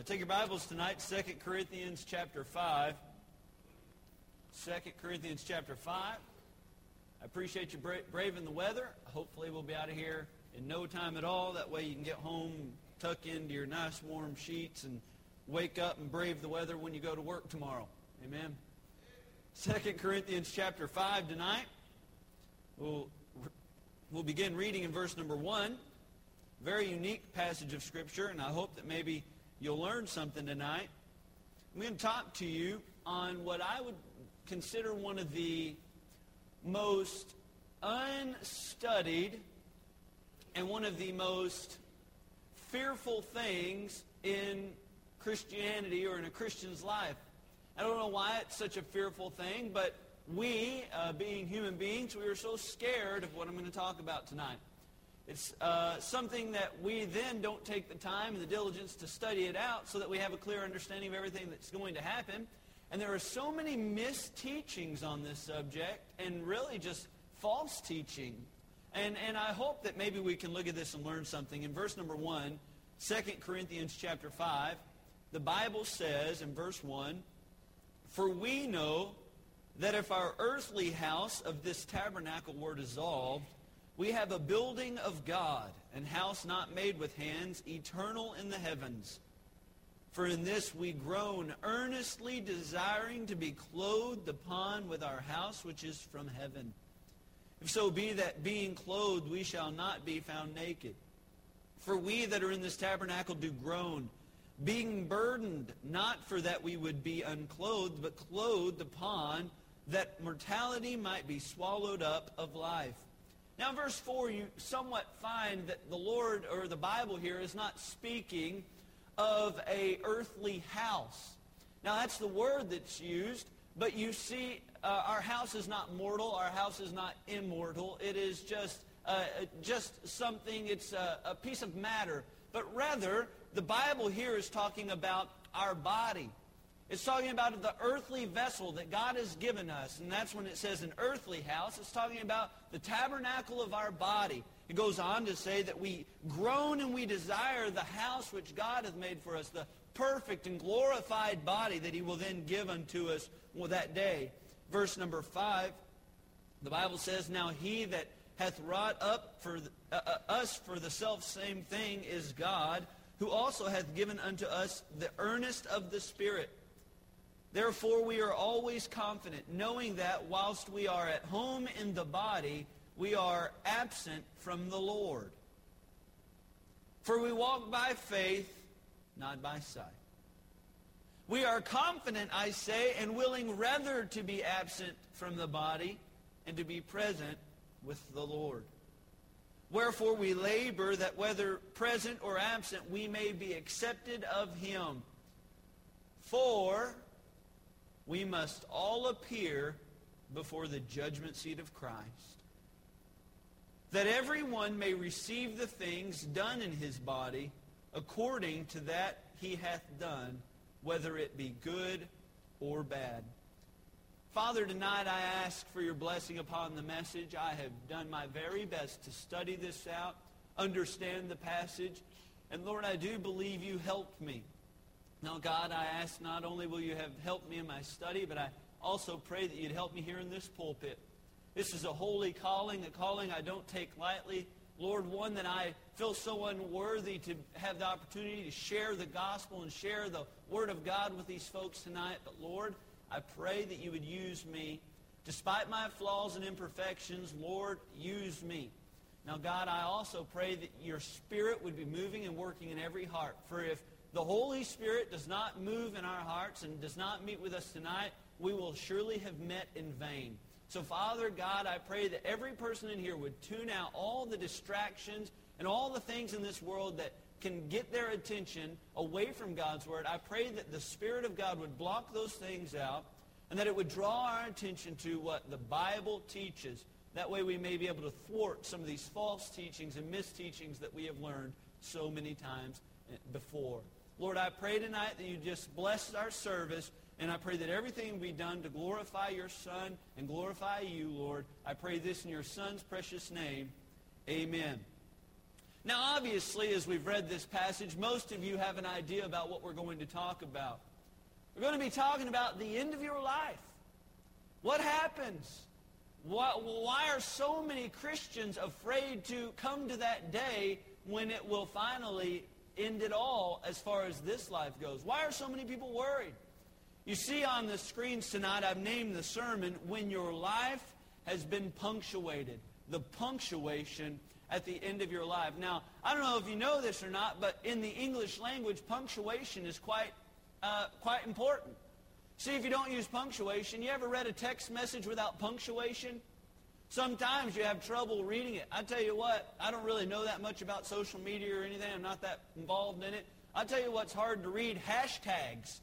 Uh, take your Bibles tonight, 2 Corinthians chapter 5. 2 Corinthians chapter 5. I appreciate you bra- braving the weather. Hopefully we'll be out of here in no time at all. That way you can get home, tuck into your nice warm sheets, and wake up and brave the weather when you go to work tomorrow. Amen. 2 Corinthians chapter 5 tonight. We'll, we'll begin reading in verse number 1. Very unique passage of Scripture, and I hope that maybe you'll learn something tonight. I'm going to talk to you on what I would consider one of the most unstudied and one of the most fearful things in Christianity or in a Christian's life. I don't know why it's such a fearful thing, but we, uh, being human beings, we are so scared of what I'm going to talk about tonight. It's uh, something that we then don't take the time and the diligence to study it out so that we have a clear understanding of everything that's going to happen. And there are so many misteachings on this subject and really just false teaching. And, and I hope that maybe we can look at this and learn something. In verse number 1, 2 Corinthians chapter 5, the Bible says in verse 1, For we know that if our earthly house of this tabernacle were dissolved, we have a building of God, and house not made with hands, eternal in the heavens. For in this we groan, earnestly desiring to be clothed upon with our house which is from heaven. If so be that being clothed we shall not be found naked. For we that are in this tabernacle do groan, being burdened, not for that we would be unclothed, but clothed upon, that mortality might be swallowed up of life. Now, verse 4, you somewhat find that the Lord, or the Bible here, is not speaking of a earthly house. Now, that's the word that's used, but you see, uh, our house is not mortal. Our house is not immortal. It is just, uh, just something, it's a, a piece of matter. But rather, the Bible here is talking about our body. It's talking about the earthly vessel that God has given us. And that's when it says an earthly house. It's talking about the tabernacle of our body. It goes on to say that we groan and we desire the house which God hath made for us, the perfect and glorified body that he will then give unto us that day. Verse number 5, the Bible says, Now he that hath wrought up for the, uh, uh, us for the self-same thing is God, who also hath given unto us the earnest of the Spirit. Therefore, we are always confident, knowing that whilst we are at home in the body, we are absent from the Lord. For we walk by faith, not by sight. We are confident, I say, and willing rather to be absent from the body and to be present with the Lord. Wherefore we labor that whether present or absent, we may be accepted of him. For we must all appear before the judgment seat of Christ, that everyone may receive the things done in his body according to that he hath done, whether it be good or bad. Father, tonight I ask for your blessing upon the message. I have done my very best to study this out, understand the passage, and Lord, I do believe you helped me. Now, God, I ask not only will you have helped me in my study, but I also pray that you'd help me here in this pulpit. This is a holy calling, a calling I don't take lightly. Lord, one that I feel so unworthy to have the opportunity to share the gospel and share the word of God with these folks tonight. But Lord, I pray that you would use me. Despite my flaws and imperfections, Lord, use me. Now, God, I also pray that your spirit would be moving and working in every heart. For if the Holy Spirit does not move in our hearts and does not meet with us tonight, we will surely have met in vain. So, Father God, I pray that every person in here would tune out all the distractions and all the things in this world that can get their attention away from God's Word. I pray that the Spirit of God would block those things out and that it would draw our attention to what the Bible teaches. That way we may be able to thwart some of these false teachings and misteachings that we have learned so many times before. Lord, I pray tonight that you just bless our service, and I pray that everything be done to glorify your Son and glorify you, Lord. I pray this in your Son's precious name. Amen. Now, obviously, as we've read this passage, most of you have an idea about what we're going to talk about. We're going to be talking about the end of your life. What happens? Why, why are so many Christians afraid to come to that day when it will finally end it all as far as this life goes? Why are so many people worried? You see on the screens tonight, I've named the sermon, When Your Life Has Been Punctuated. The punctuation at the end of your life. Now, I don't know if you know this or not, but in the English language, punctuation is quite, uh, quite important. See, if you don't use punctuation, you ever read a text message without punctuation? Sometimes you have trouble reading it. I tell you what, I don't really know that much about social media or anything. I'm not that involved in it. I'll tell you what's hard to read, hashtags.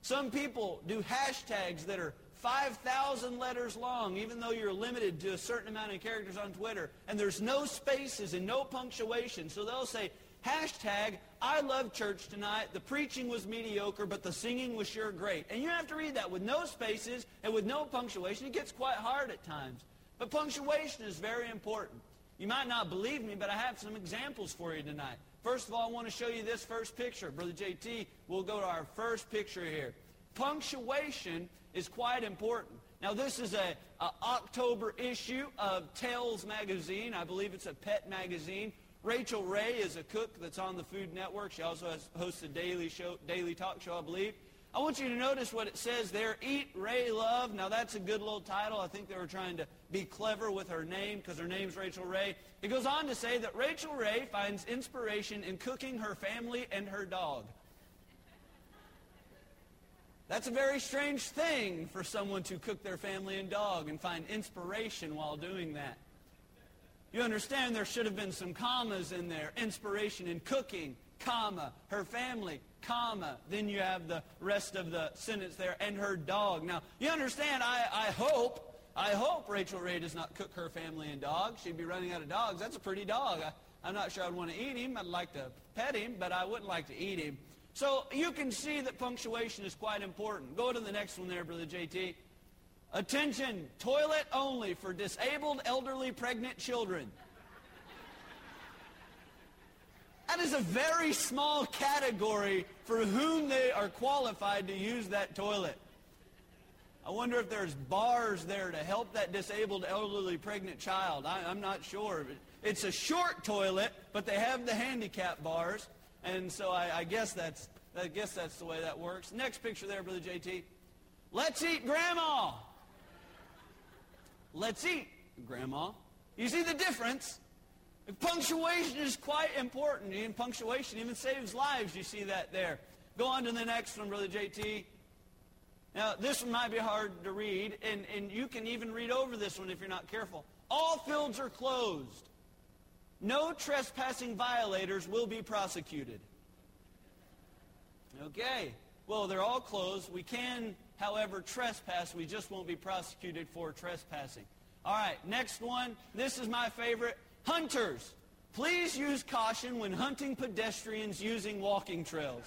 Some people do hashtags that are 5,000 letters long, even though you're limited to a certain amount of characters on Twitter. And there's no spaces and no punctuation. So they'll say, hashtag, I love church tonight. The preaching was mediocre, but the singing was sure great. And you have to read that with no spaces and with no punctuation. It gets quite hard at times. But punctuation is very important. You might not believe me, but I have some examples for you tonight. First of all, I want to show you this first picture. Brother JT, we'll go to our first picture here. Punctuation is quite important. Now, this is a, a, October issue of Tails magazine. I believe it's a pet magazine. Rachael Ray is a cook that's on the Food Network. She also has, hosts a daily show, daily talk show, I believe. I want you to notice what it says there. Eat, Ray, love. Now, that's a good little title. I think they were trying to be clever with her name because her name's Rachael Ray. It goes on to say that Rachael Ray finds inspiration in cooking her family and her dog. That's a very strange thing for someone to cook their family and dog and find inspiration while doing that. You understand there should have been some commas in there. Inspiration in cooking, comma, her family, comma. Then you have the rest of the sentence there, and her dog. Now, you understand, I, I hope, I hope Rachael Ray does not cook her family and dog. She'd be running out of dogs. That's a pretty dog. I, I'm not sure I'd want to eat him. I'd like to pet him, but I wouldn't like to eat him. So you can see that punctuation is quite important. Go to the next one there, Brother JT. Attention, toilet only for disabled, elderly, pregnant children. That is a very small category for whom they are qualified to use that toilet. I wonder if there's bars there to help that disabled, elderly, pregnant child. I, am not sure. It's a short toilet, but they have the handicap bars. And so I, I guess that's I guess that's the way that works. Next picture there, Brother JT. Let's eat Grandma. Let's eat Grandma. You see the difference? Punctuation is quite important. And punctuation even saves lives. You see that there. Go on to the next one, Brother JT. Now, this one might be hard to read, and, and you can even read over this one if you're not careful. All fields are closed. No trespassing violators will be prosecuted. Okay. Well, they're all closed. We can, however, trespass. We just won't be prosecuted for trespassing. All right, next one. This is my favorite. Hunters, please use caution when hunting pedestrians using walking trails.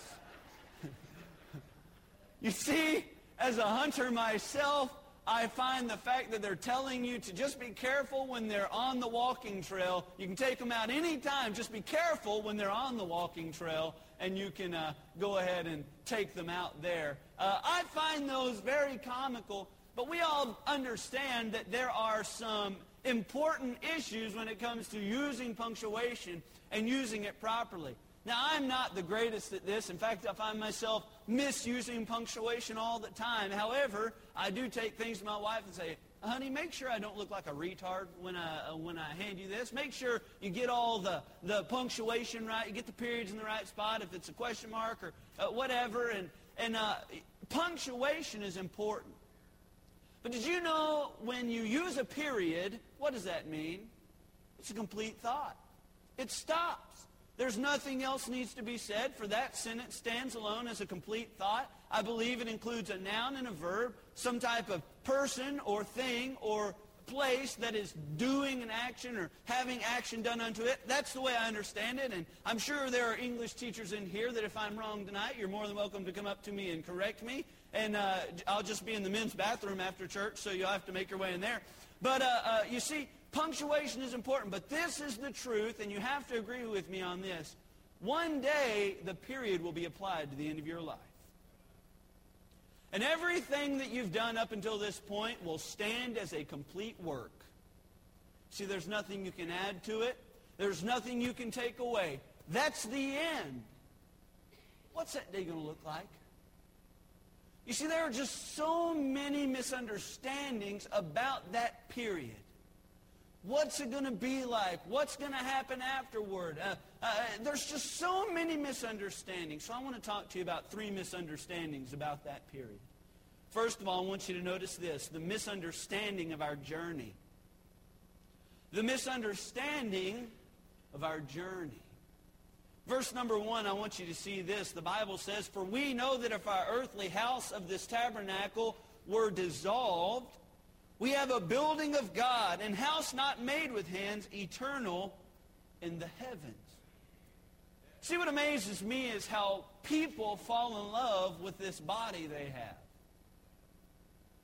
you see, as a hunter myself, I find the fact that they're telling you to just be careful when they're on the walking trail. You can take them out anytime. Just be careful when they're on the walking trail, and you can uh, go ahead and take them out there. Uh, I find those very comical, but we all understand that there are some important issues when it comes to using punctuation and using it properly. Now, I'm not the greatest at this. In fact, I find myself misusing punctuation all the time. However, I do take things to my wife and say, honey, make sure I don't look like a retard when I, uh, when I hand you this. Make sure you get all the, the punctuation right. You get the periods in the right spot if it's a question mark or uh, whatever. And, and uh, punctuation is important. But did you know when you use a period, what does that mean? It's a complete thought. It stops. There's nothing else needs to be said, for that sentence stands alone as a complete thought. I believe it includes a noun and a verb, some type of person or thing or place that is doing an action or having action done unto it. That's the way I understand it. And I'm sure there are English teachers in here that if I'm wrong tonight, you're more than welcome to come up to me and correct me. And uh, I'll just be in the men's bathroom after church, so you'll have to make your way in there. But uh, uh, you see, Punctuation is important, but this is the truth, and you have to agree with me on this. One day, the period will be applied to the end of your life. And everything that you've done up until this point will stand as a complete work. See, there's nothing you can add to it. There's nothing you can take away. That's the end. What's that day going to look like? You see, there are just so many misunderstandings about that period. What's it going to be like? What's going to happen afterward? Uh, uh, there's just so many misunderstandings. So I want to talk to you about three misunderstandings about that period. First of all, I want you to notice this the misunderstanding of our journey. The misunderstanding of our journey. Verse number one, I want you to see this. The Bible says, For we know that if our earthly house of this tabernacle were dissolved, we have a building of God, and house not made with hands, eternal in the heavens. See, what amazes me is how people fall in love with this body they have.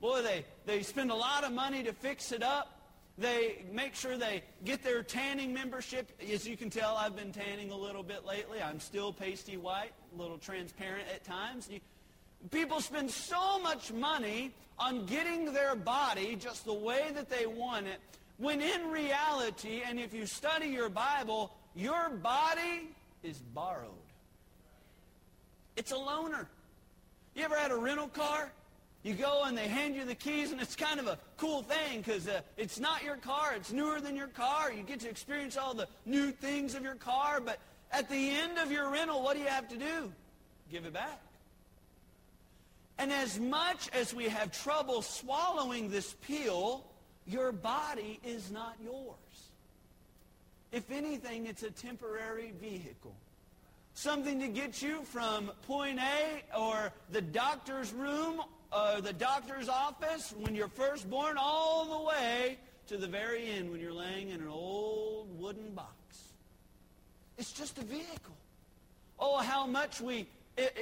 Boy, they, they spend a lot of money to fix it up. They make sure they get their tanning membership. As you can tell, I've been tanning a little bit lately. I'm still pasty white, a little transparent at times. People spend so much money on getting their body just the way that they want it, when in reality, and if you study your Bible, your body is borrowed. It's a loaner. You ever had a rental car? You go and they hand you the keys, and it's kind of a cool thing because uh, it's not your car. It's newer than your car. You get to experience all the new things of your car. But at the end of your rental, what do you have to do? Give it back. And as much as we have trouble swallowing this pill, your body is not yours. If anything, it's a temporary vehicle. Something to get you from point A or the doctor's room or the doctor's office when you're first born all the way to the very end when you're laying in an old wooden box. It's just a vehicle. Oh, how much we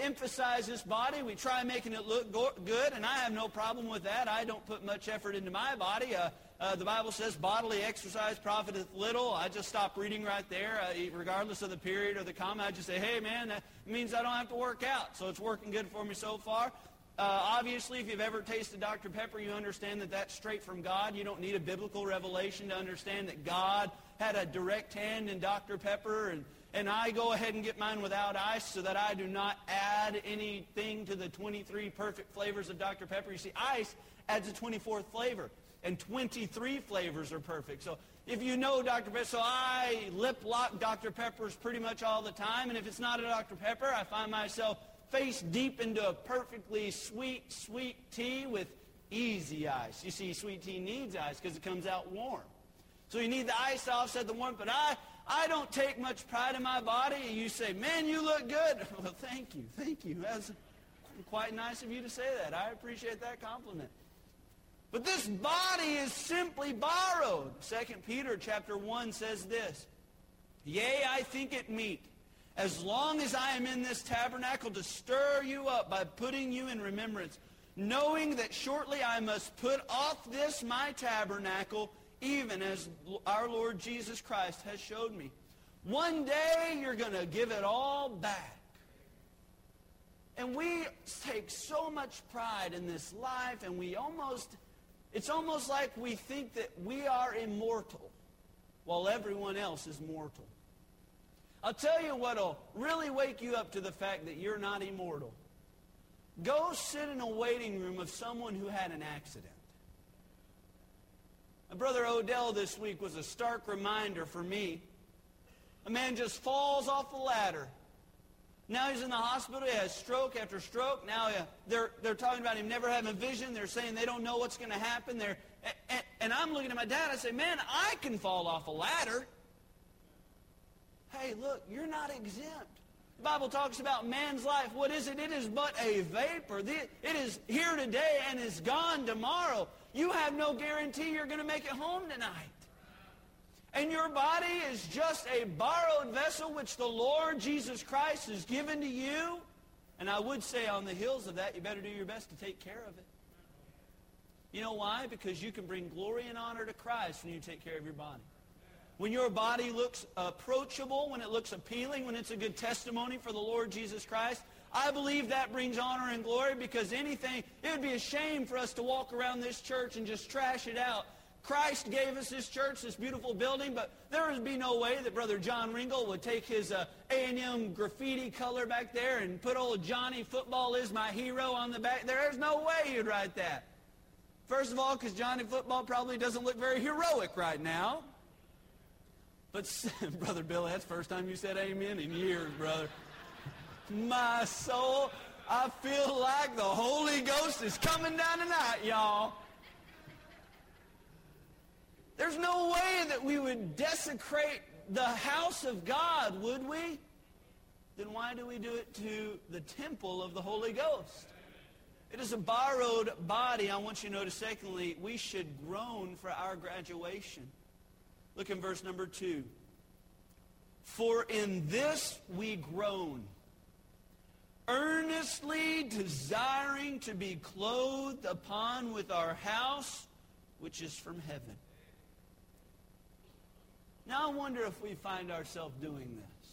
emphasize this body. We try making it look go- good, and I have no problem with that. I don't put much effort into my body. Uh, uh, the Bible says bodily exercise profiteth little. I just stop reading right there, uh, regardless of the period or the comma. I just say, hey, man, that means I don't have to work out. So it's working good for me so far. Uh, obviously, if you've ever tasted Dr. Pepper, you understand that that's straight from God. You don't need a biblical revelation to understand that God had a direct hand in Dr. Pepper. And, and I go ahead and get mine without ice so that I do not add anything to the 23 perfect flavors of Dr. Pepper. You see, ice adds a 24th flavor, and 23 flavors are perfect. So if you know Dr. Pepper, so I lip lock Dr. Peppers pretty much all the time. And if it's not a Dr. Pepper, I find myself face deep into a perfectly sweet, sweet tea with easy ice. You see, sweet tea needs ice because it comes out warm. So you need the ice to offset the warmth. But I, I don't take much pride in my body. And you say, man, you look good. Well, thank you. Thank you. That's quite nice of you to say that. I appreciate that compliment. But this body is simply borrowed. 2 Peter chapter 1 says this, Yea, I think it meet as long as I am in this tabernacle to stir you up by putting you in remembrance, knowing that shortly I must put off this my tabernacle, even as our Lord Jesus Christ has showed me. One day you're going to give it all back. And we take so much pride in this life, and we almost, it's almost like we think that we are immortal while everyone else is mortal. I'll tell you what'll really wake you up to the fact that you're not immortal. Go sit in a waiting room of someone who had an accident. My brother Odell this week was a stark reminder for me. A man just falls off the ladder. Now he's in the hospital. He has stroke after stroke. Now they're, they're talking about him never having a vision. They're saying they don't know what's going to happen. They're, and, and I'm looking at my dad. I say, man, I can fall off a ladder hey, look, you're not exempt. The Bible talks about man's life. What is it? It is but a vapor. It is here today and is gone tomorrow. You have no guarantee you're going to make it home tonight. And your body is just a borrowed vessel which the Lord Jesus Christ has given to you. And I would say on the heels of that, you better do your best to take care of it. You know why? Because you can bring glory and honor to Christ when you take care of your body. When your body looks approachable, when it looks appealing, when it's a good testimony for the Lord Jesus Christ, I believe that brings honor and glory because anything, it would be a shame for us to walk around this church and just trash it out. Christ gave us this church, this beautiful building, but there would be no way that Brother John Ringel would take his uh, A&M graffiti color back there and put old Johnny Football is my hero on the back. There's no way he'd write that. First of all, because Johnny Football probably doesn't look very heroic right now. But, Brother Bill, that's the first time you said amen in years, brother. My soul, I feel like the Holy Ghost is coming down tonight, y'all. There's no way that we would desecrate the house of God, would we? Then why do we do it to the temple of the Holy Ghost? It is a borrowed body. I want you to notice, secondly, we should groan for our graduation. Look in verse number two. For in this we groan, earnestly desiring to be clothed upon with our house, which is from heaven. Now I wonder if we find ourselves doing this.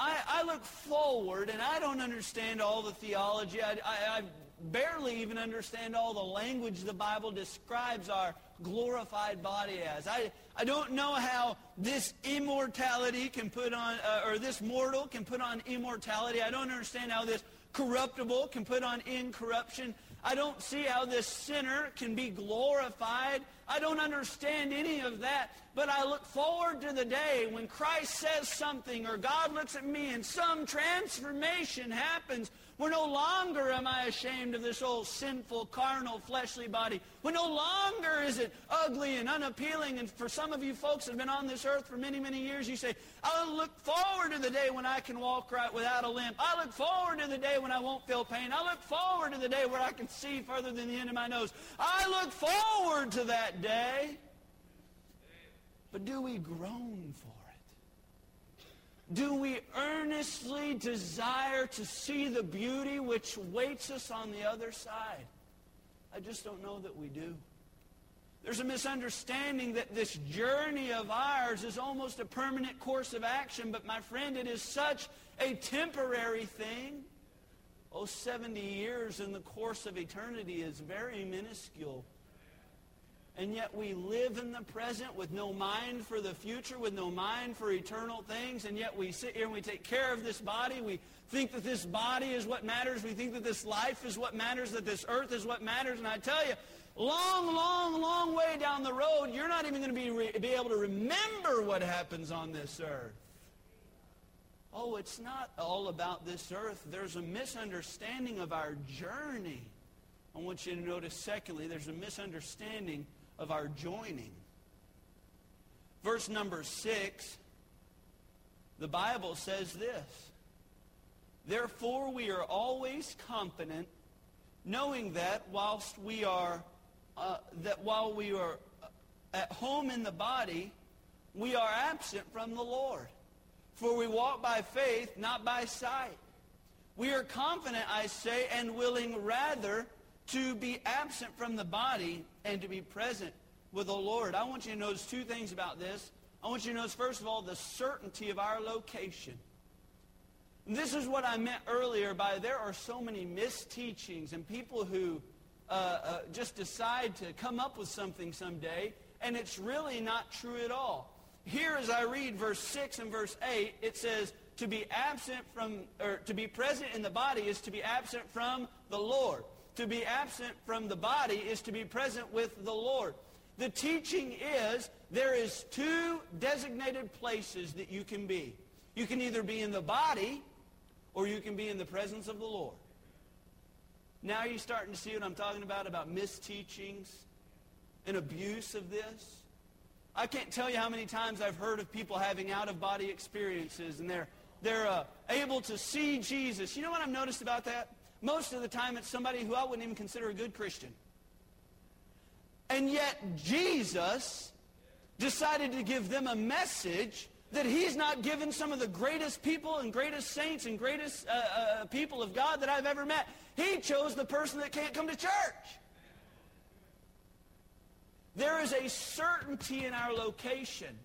I, I look forward, and I don't understand all the theology. I, I, I barely even understand all the language the Bible describes our glorified body as. I, I don't know how this immortality can put on, uh, or this mortal can put on immortality. I don't understand how this corruptible can put on incorruption. I don't see how this sinner can be glorified. I don't understand any of that. But I look forward to the day when Christ says something or God looks at me and some transformation happens where no longer am I ashamed of this old sinful, carnal, fleshly body. Where no longer is it ugly and unappealing. And for some of you folks that have been on this earth for many, many years, you say, I look forward to the day when I can walk right without a limp. I look forward to the day when I won't feel pain. I look forward to the day where I can see further than the end of my nose. I look forward to that day. But do we groan for do we earnestly desire to see the beauty which waits us on the other side? I just don't know that we do. There's a misunderstanding that this journey of ours is almost a permanent course of action, but my friend, it is such a temporary thing. Oh, 70 years in the course of eternity is very minuscule and yet we live in the present with no mind for the future, with no mind for eternal things, and yet we sit here and we take care of this body. We think that this body is what matters. We think that this life is what matters, that this earth is what matters. And I tell you, long, long, long way down the road, you're not even going to be, re- be able to remember what happens on this earth. Oh, it's not all about this earth. There's a misunderstanding of our journey. I want you to notice, secondly, there's a misunderstanding of our joining. Verse number six, the Bible says this. Therefore we are always confident, knowing that whilst we are, uh, that while we are at home in the body, we are absent from the Lord. For we walk by faith, not by sight. We are confident, I say, and willing rather to be absent from the body and to be present with the Lord. I want you to notice two things about this. I want you to notice, first of all, the certainty of our location. This is what I meant earlier by there are so many misteachings and people who uh, uh, just decide to come up with something someday, and it's really not true at all. Here, as I read verse 6 and verse 8, it says, to be absent from, or to be present in the body is to be absent from the Lord. To be absent from the body is to be present with the Lord. The teaching is there is two designated places that you can be. You can either be in the body or you can be in the presence of the Lord. Now you're starting to see what I'm talking about, about misteachings and abuse of this. I can't tell you how many times I've heard of people having out-of-body experiences and they're, they're uh, able to see Jesus. You know what I've noticed about that? Most of the time, it's somebody who I wouldn't even consider a good Christian. And yet, Jesus decided to give them a message that he's not given some of the greatest people and greatest saints and greatest uh, uh, people of God that I've ever met. He chose the person that can't come to church. There is a certainty in our location.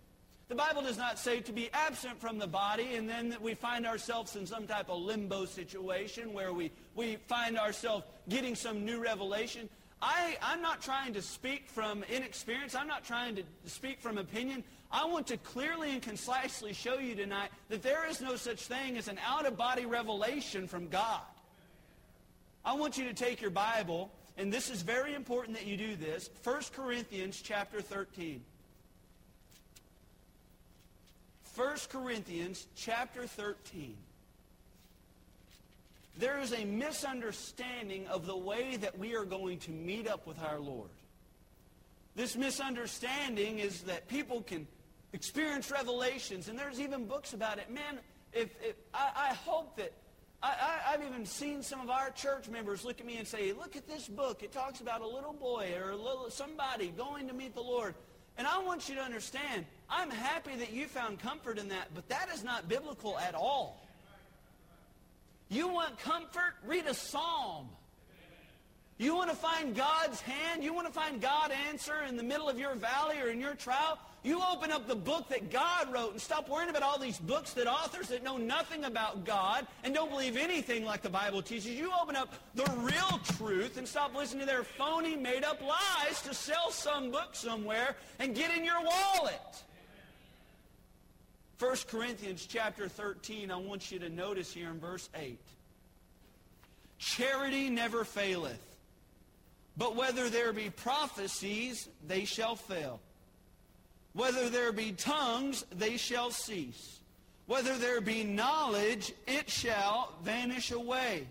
The Bible does not say to be absent from the body and then that we find ourselves in some type of limbo situation where we, we find ourselves getting some new revelation. I, I'm not trying to speak from inexperience. I'm not trying to speak from opinion. I want to clearly and concisely show you tonight that there is no such thing as an out-of-body revelation from God. I want you to take your Bible, and this is very important that you do this, 1 Corinthians chapter 13. 1 Corinthians chapter 13. There is a misunderstanding of the way that we are going to meet up with our Lord. This misunderstanding is that people can experience revelations, and there's even books about it. Man, if, if I, I hope that I, have even seen some of our church members look at me and say, look at this book. It talks about a little boy or a little, somebody going to meet the Lord. And I want you to understand, I'm happy that you found comfort in that, but that is not biblical at all. You want comfort? Read a psalm. You want to find God's hand? You want to find God answer in the middle of your valley or in your trial? You open up the book that God wrote and stop worrying about all these books that authors that know nothing about God and don't believe anything like the Bible teaches. You open up the real truth and stop listening to their phony, made-up lies to sell some book somewhere and get in your wallet. 1 Corinthians chapter 13, I want you to notice here in verse 8. Charity never faileth, but whether there be prophecies, they shall fail. Whether there be tongues, they shall cease. Whether there be knowledge, it shall vanish away.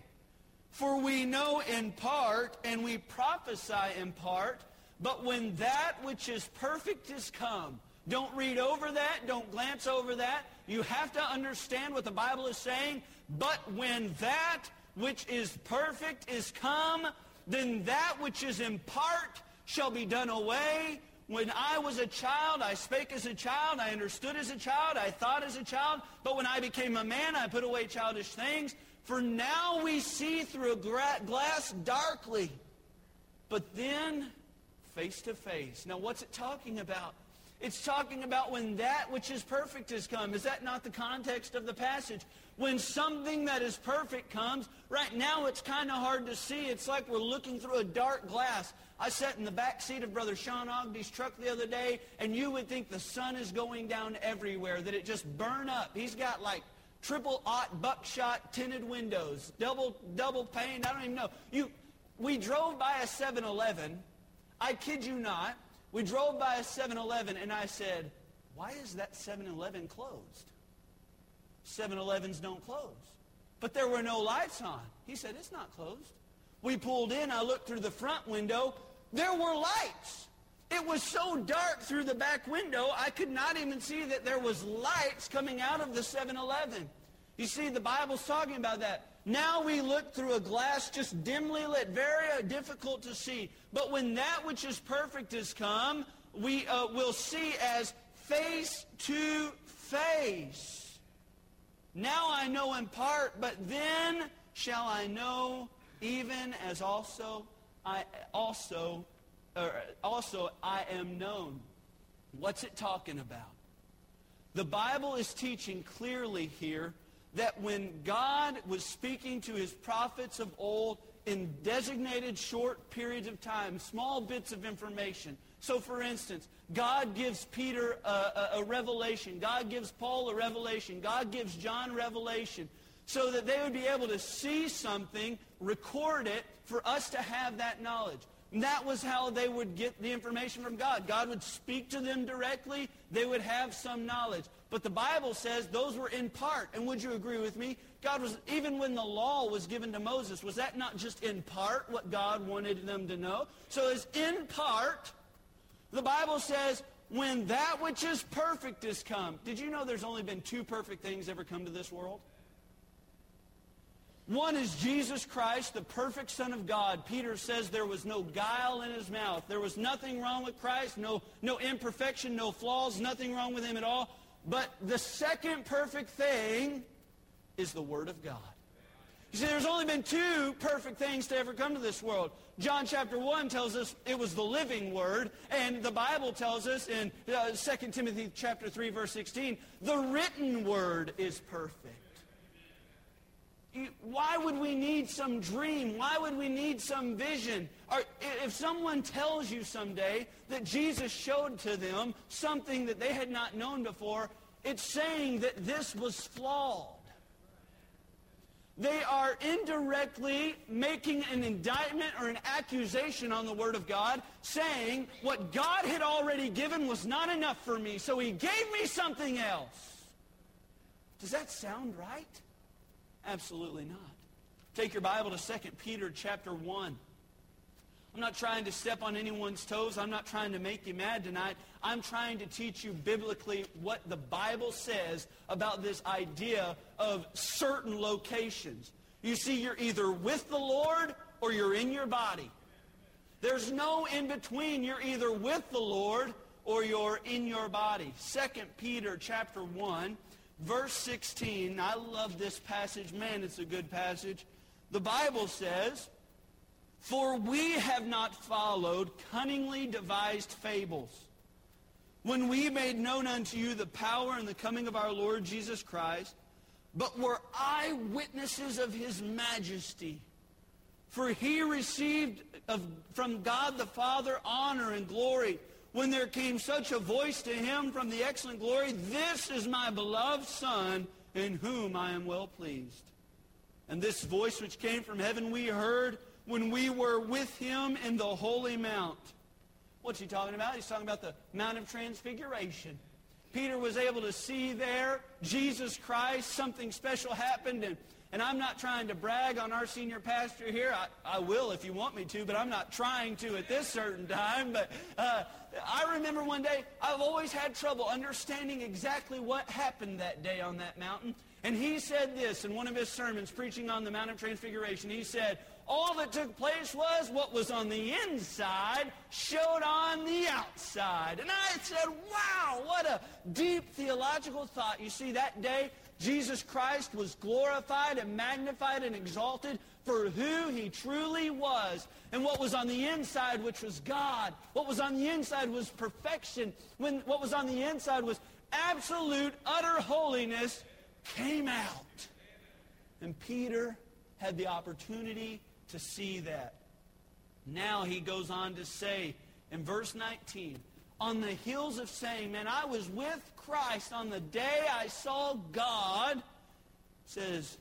For we know in part, and we prophesy in part, but when that which is perfect is come, don't read over that, don't glance over that. You have to understand what the Bible is saying. But when that which is perfect is come, then that which is in part shall be done away. When I was a child, I spake as a child, I understood as a child, I thought as a child, but when I became a man, I put away childish things. For now we see through a glass darkly, but then face to face. Now what's it talking about? It's talking about when that which is perfect has come. Is that not the context of the passage? When something that is perfect comes, right now it's kind of hard to see. It's like we're looking through a dark glass. I sat in the back seat of Brother Sean Ogden's truck the other day, and you would think the sun is going down everywhere, that it just burn up. He's got like triple aught buckshot tinted windows, double double pane. I don't even know. You, we drove by a 7-Eleven. I kid you not. We drove by a 7-Eleven, and I said, why is that 7-Eleven closed? 7-Elevens don't close. But there were no lights on. He said, it's not closed. We pulled in. I looked through the front window. There were lights. It was so dark through the back window, I could not even see that there was lights coming out of the 7-Eleven. You see, the Bible's talking about that. Now we look through a glass just dimly lit, very difficult to see. But when that which is perfect is come, we uh, will see as face to face. Now I know in part, but then shall I know even as also I also, or also I am known. What's it talking about? The Bible is teaching clearly here that when God was speaking to his prophets of old in designated short periods of time, small bits of information. So for instance, God gives Peter a, a, a revelation. God gives Paul a revelation. God gives John revelation so that they would be able to see something, record it, for us to have that knowledge. And that was how they would get the information from God. God would speak to them directly. They would have some knowledge. But the Bible says those were in part. And would you agree with me? God was, even when the law was given to Moses, was that not just in part what God wanted them to know? So as in part, the Bible says, when that which is perfect is come. Did you know there's only been two perfect things ever come to this world? One is Jesus Christ, the perfect Son of God. Peter says there was no guile in his mouth. There was nothing wrong with Christ, no, no imperfection, no flaws, nothing wrong with him at all. But the second perfect thing is the Word of God. You see, there's only been two perfect things to ever come to this world. John chapter 1 tells us it was the living word, and the Bible tells us in uh, 2 Timothy chapter 3, verse 16, the written word is perfect. Why would we need some dream? Why would we need some vision? Or if someone tells you someday that Jesus showed to them something that they had not known before, it's saying that this was flawed. They are indirectly making an indictment or an accusation on the Word of God, saying what God had already given was not enough for me, so he gave me something else. Does that sound right? Absolutely not. Take your Bible to 2 Peter chapter 1. I'm not trying to step on anyone's toes. I'm not trying to make you mad tonight. I'm trying to teach you biblically what the Bible says about this idea of certain locations. You see, you're either with the Lord or you're in your body. There's no in between. You're either with the Lord or you're in your body. 2 Peter chapter 1, verse 16. I love this passage. Man, it's a good passage. The Bible says, for we have not followed cunningly devised fables. When we made known unto you the power and the coming of our Lord Jesus Christ, but were eyewitnesses of his majesty. For he received of, from God the Father honor and glory when there came such a voice to him from the excellent glory, This is my beloved Son, in whom I am well pleased. And this voice which came from heaven we heard when we were with him in the holy mount. What's he talking about? He's talking about the Mount of Transfiguration. Peter was able to see there Jesus Christ. Something special happened. And, and I'm not trying to brag on our senior pastor here. I, I will if you want me to, but I'm not trying to at this certain time. But uh, I remember one day, I've always had trouble understanding exactly what happened that day on that mountain. And he said this in one of his sermons preaching on the Mount of Transfiguration. He said, all that took place was what was on the inside showed on the outside. And I said, wow, what a deep theological thought. You see, that day, Jesus Christ was glorified and magnified and exalted for who he truly was. And what was on the inside, which was God. What was on the inside was perfection. When what was on the inside was absolute, utter holiness came out. And Peter had the opportunity to see that. Now he goes on to say in verse 19, on the hills of saying, man, I was with Christ on the day I saw God, says,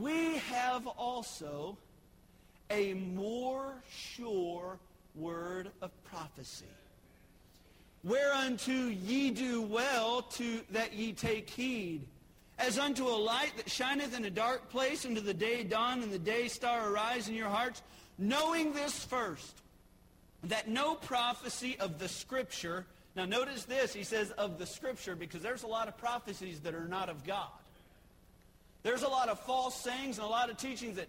we have also a more sure word of prophecy. Whereunto ye do well to that ye take heed as unto a light that shineth in a dark place unto the day dawn and the day star arise in your hearts, knowing this first, that no prophecy of the Scripture, now notice this, he says of the Scripture, because there's a lot of prophecies that are not of God. There's a lot of false sayings and a lot of teachings that,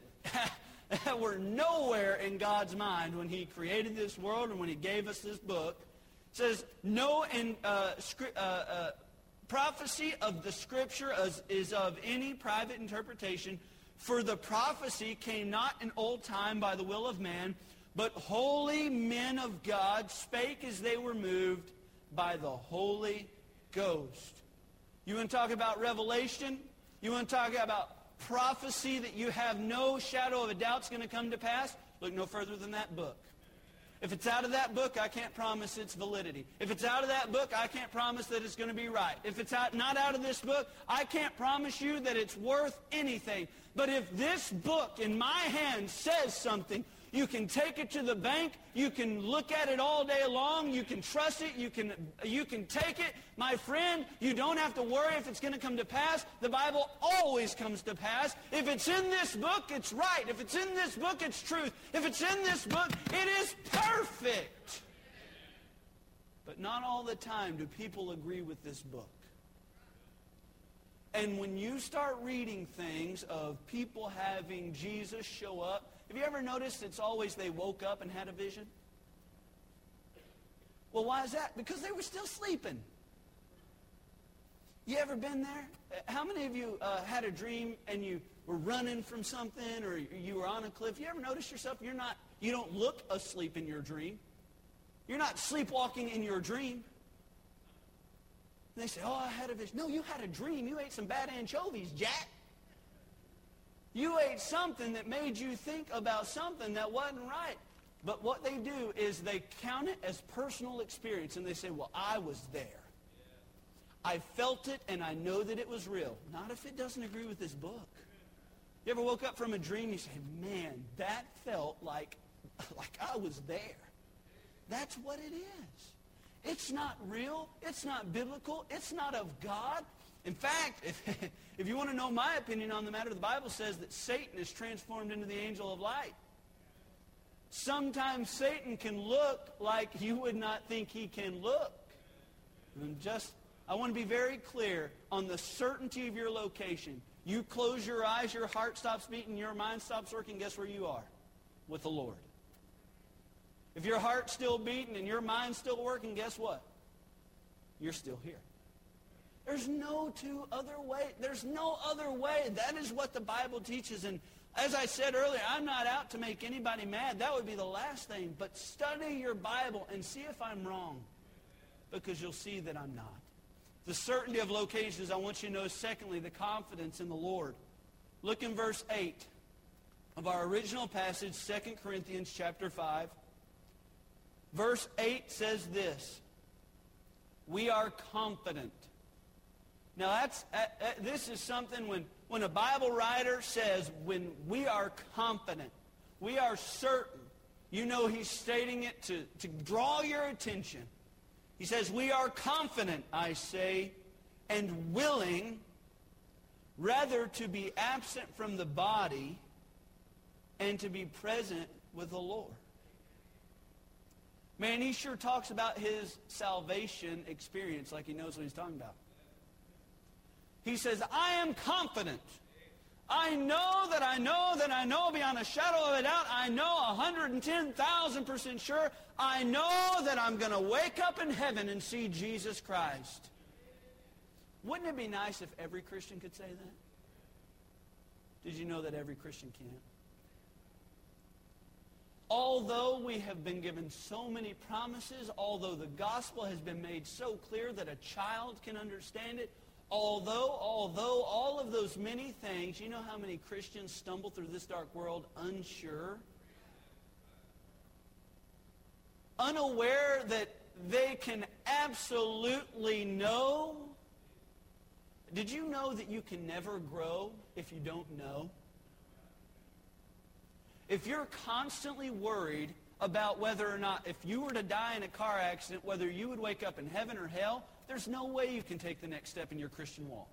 that were nowhere in God's mind when he created this world and when he gave us this book. It says, no in, uh, uh, uh, prophecy of the scripture is, is of any private interpretation, for the prophecy came not in old time by the will of man, but holy men of God spake as they were moved by the Holy Ghost. You want to talk about revelation? You want to talk about prophecy that you have no shadow of a doubt is going to come to pass? Look no further than that book. If it's out of that book, I can't promise its validity. If it's out of that book, I can't promise that it's going to be right. If it's out, not out of this book, I can't promise you that it's worth anything. But if this book in my hand says something, you can take it to the bank. You can look at it all day long. You can trust it. You can, you can take it. My friend, you don't have to worry if it's going to come to pass. The Bible always comes to pass. If it's in this book, it's right. If it's in this book, it's truth. If it's in this book, it is perfect. But not all the time do people agree with this book. And when you start reading things of people having Jesus show up, have you ever noticed it's always they woke up and had a vision? Well, why is that? Because they were still sleeping. You ever been there? How many of you uh, had a dream and you were running from something or you were on a cliff. You ever notice yourself? You're not, you don't look asleep in your dream. You're not sleepwalking in your dream. And they say, oh, I had a vision. No, you had a dream. You ate some bad anchovies, Jack. You ate something that made you think about something that wasn't right. But what they do is they count it as personal experience and they say, well, I was there. I felt it and I know that it was real. Not if it doesn't agree with this book. You ever woke up from a dream, and you say, man, that felt like, like I was there. That's what it is. It's not real. It's not biblical. It's not of God. In fact, if, if you want to know my opinion on the matter, the Bible says that Satan is transformed into the angel of light. Sometimes Satan can look like you would not think he can look. And just, I want to be very clear on the certainty of your location. You close your eyes, your heart stops beating, your mind stops working, guess where you are? With the Lord. If your heart's still beating and your mind's still working, guess what? You're still here. There's no two other way. There's no other way. That is what the Bible teaches. And as I said earlier, I'm not out to make anybody mad. That would be the last thing. But study your Bible and see if I'm wrong. Because you'll see that I'm not. The certainty of locations, I want you to know, secondly, the confidence in the Lord. Look in verse 8 of our original passage, 2 Corinthians chapter 5. Verse 8 says this. We are confident. Now, that's, uh, uh, this is something when, when a Bible writer says, when we are confident, we are certain, you know he's stating it to, to draw your attention. He says, we are confident, I say, and willing rather to be absent from the body and to be present with the Lord. Man, he sure talks about his salvation experience like he knows what he's talking about. He says, I am confident. I know that I know that I know beyond a shadow of a doubt. I know 110,000% sure. I know that I'm going to wake up in heaven and see Jesus Christ. Wouldn't it be nice if every Christian could say that? Did you know that every Christian can't? Although we have been given so many promises, although the gospel has been made so clear that a child can understand it, although, although all of those many things, you know how many Christians stumble through this dark world unsure? Unaware that they can absolutely know. Did you know that you can never grow if you don't know? If you're constantly worried about whether or not, if you were to die in a car accident, whether you would wake up in heaven or hell, there's no way you can take the next step in your Christian walk.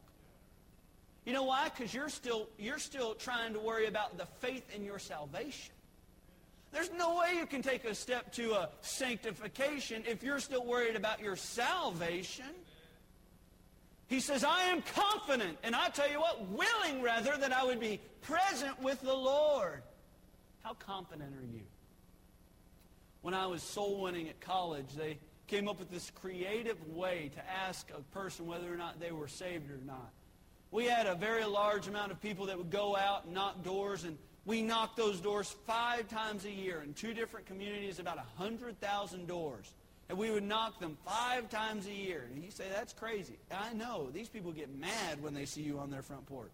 You know why? Because you're still, you're still trying to worry about the faith in your salvation. There's no way you can take a step to a sanctification if you're still worried about your salvation. He says, I am confident, and I tell you what, willing rather, that I would be present with the Lord. How confident are you? When I was soul winning at college, they came up with this creative way to ask a person whether or not they were saved or not. We had a very large amount of people that would go out and knock doors, and we knocked those doors five times a year in two different communities, about 100,000 doors. And we would knock them five times a year. And you say, that's crazy. I know. These people get mad when they see you on their front porch.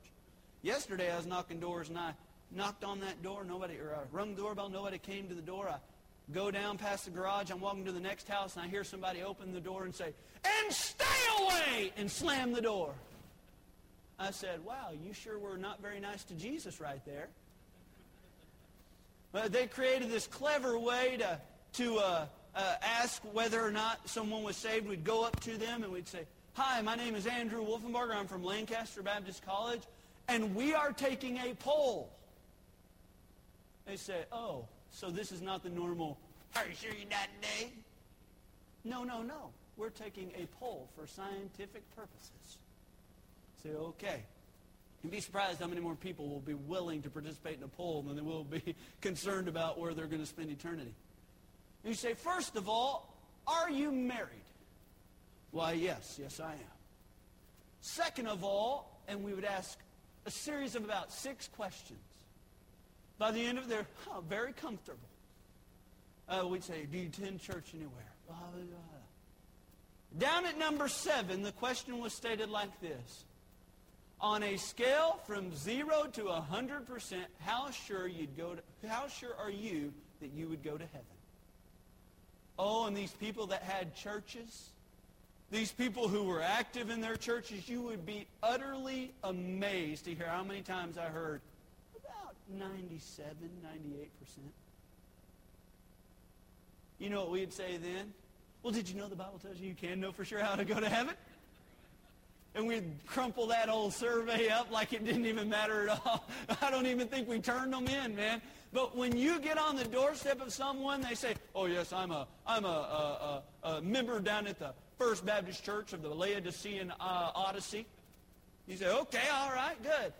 Yesterday I was knocking doors, and I knocked on that door, nobody, or I rung the doorbell, nobody came to the door. I go down past the garage, I'm walking to the next house, and I hear somebody open the door and say, and stay away, and slam the door. I said, wow, you sure were not very nice to Jesus right there. But they created this clever way to, to uh, uh, ask whether or not someone was saved. We'd go up to them and we'd say, hi, my name is Andrew Wolfenbarger. I'm from Lancaster Baptist College, and we are taking a poll. They say, oh, so this is not the normal, are you sure you're not gay? No, no, no. We're taking a poll for scientific purposes. Say, okay. You'd be surprised how many more people will be willing to participate in a poll than they will be concerned about where they're going to spend eternity. And you say, first of all, are you married? Why, yes, yes, I am. Second of all, and we would ask, a series of about six questions. By the end of it, they're oh, very comfortable. Uh, we'd say, do you attend church anywhere? Blah, blah, blah. Down at number seven, the question was stated like this. On a scale from zero to a hundred percent, how sure you'd go to, how sure are you that you would go to heaven? Oh, and these people that had churches, these people who were active in their churches, you would be utterly amazed to hear how many times I heard 97, 98%. You know what we'd say then? Well, did you know the Bible tells you you can know for sure how to go to heaven? And we'd crumple that old survey up like it didn't even matter at all. I don't even think we turned them in, man. But when you get on the doorstep of someone, they say, oh, yes, I'm a, I'm a, a, a, a member down at the First Baptist Church of the Laodicean uh, Odyssey. You say, okay, all right, good.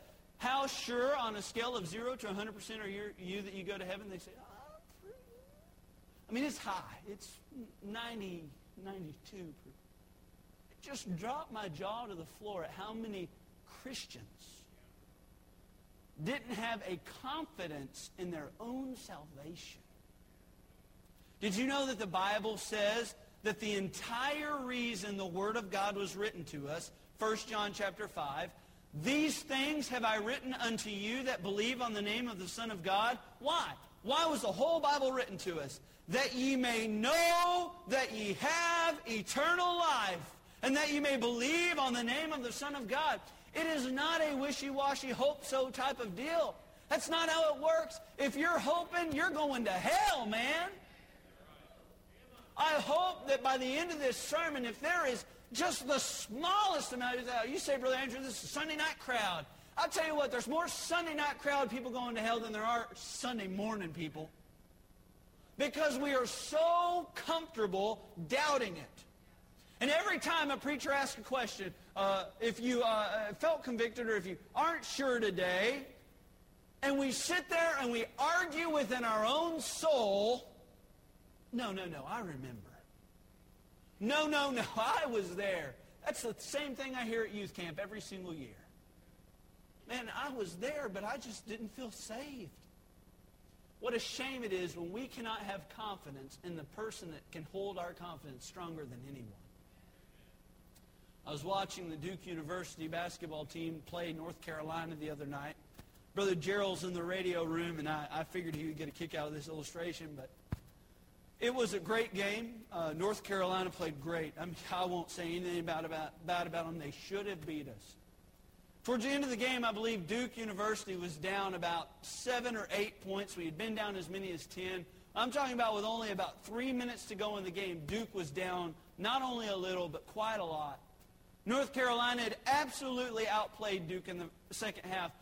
How sure on a scale of 0 to 100% are you, you that you go to heaven? They say, oh, I mean, it's high. It's 90, 92. It just dropped my jaw to the floor at how many Christians didn't have a confidence in their own salvation. Did you know that the Bible says that the entire reason the Word of God was written to us, 1 John chapter 5, these things have I written unto you that believe on the name of the Son of God. Why? Why was the whole Bible written to us? That ye may know that ye have eternal life, and that ye may believe on the name of the Son of God. It is not a wishy-washy hope-so type of deal. That's not how it works. If you're hoping, you're going to hell, man. I hope that by the end of this sermon, if there is just the smallest amount of you say, Brother Andrew, this is a Sunday night crowd. I'll tell you what, there's more Sunday night crowd people going to hell than there are Sunday morning people. Because we are so comfortable doubting it. And every time a preacher asks a question, uh, if you uh, felt convicted or if you aren't sure today, and we sit there and we argue within our own soul, no, no, no, I remember. No, no, no, I was there. That's the same thing I hear at youth camp every single year. Man, I was there, but I just didn't feel saved. What a shame it is when we cannot have confidence in the person that can hold our confidence stronger than anyone. I was watching the Duke University basketball team play North Carolina the other night. Brother Gerald's in the radio room, and I, I figured he would get a kick out of this illustration, but it was a great game. Uh, North Carolina played great. I, mean, I won't say anything about, about, bad about them. They should have beat us. Towards the end of the game, I believe Duke University was down about seven or eight points. We had been down as many as ten. I'm talking about with only about three minutes to go in the game, Duke was down not only a little, but quite a lot. North Carolina had absolutely outplayed Duke in the second half.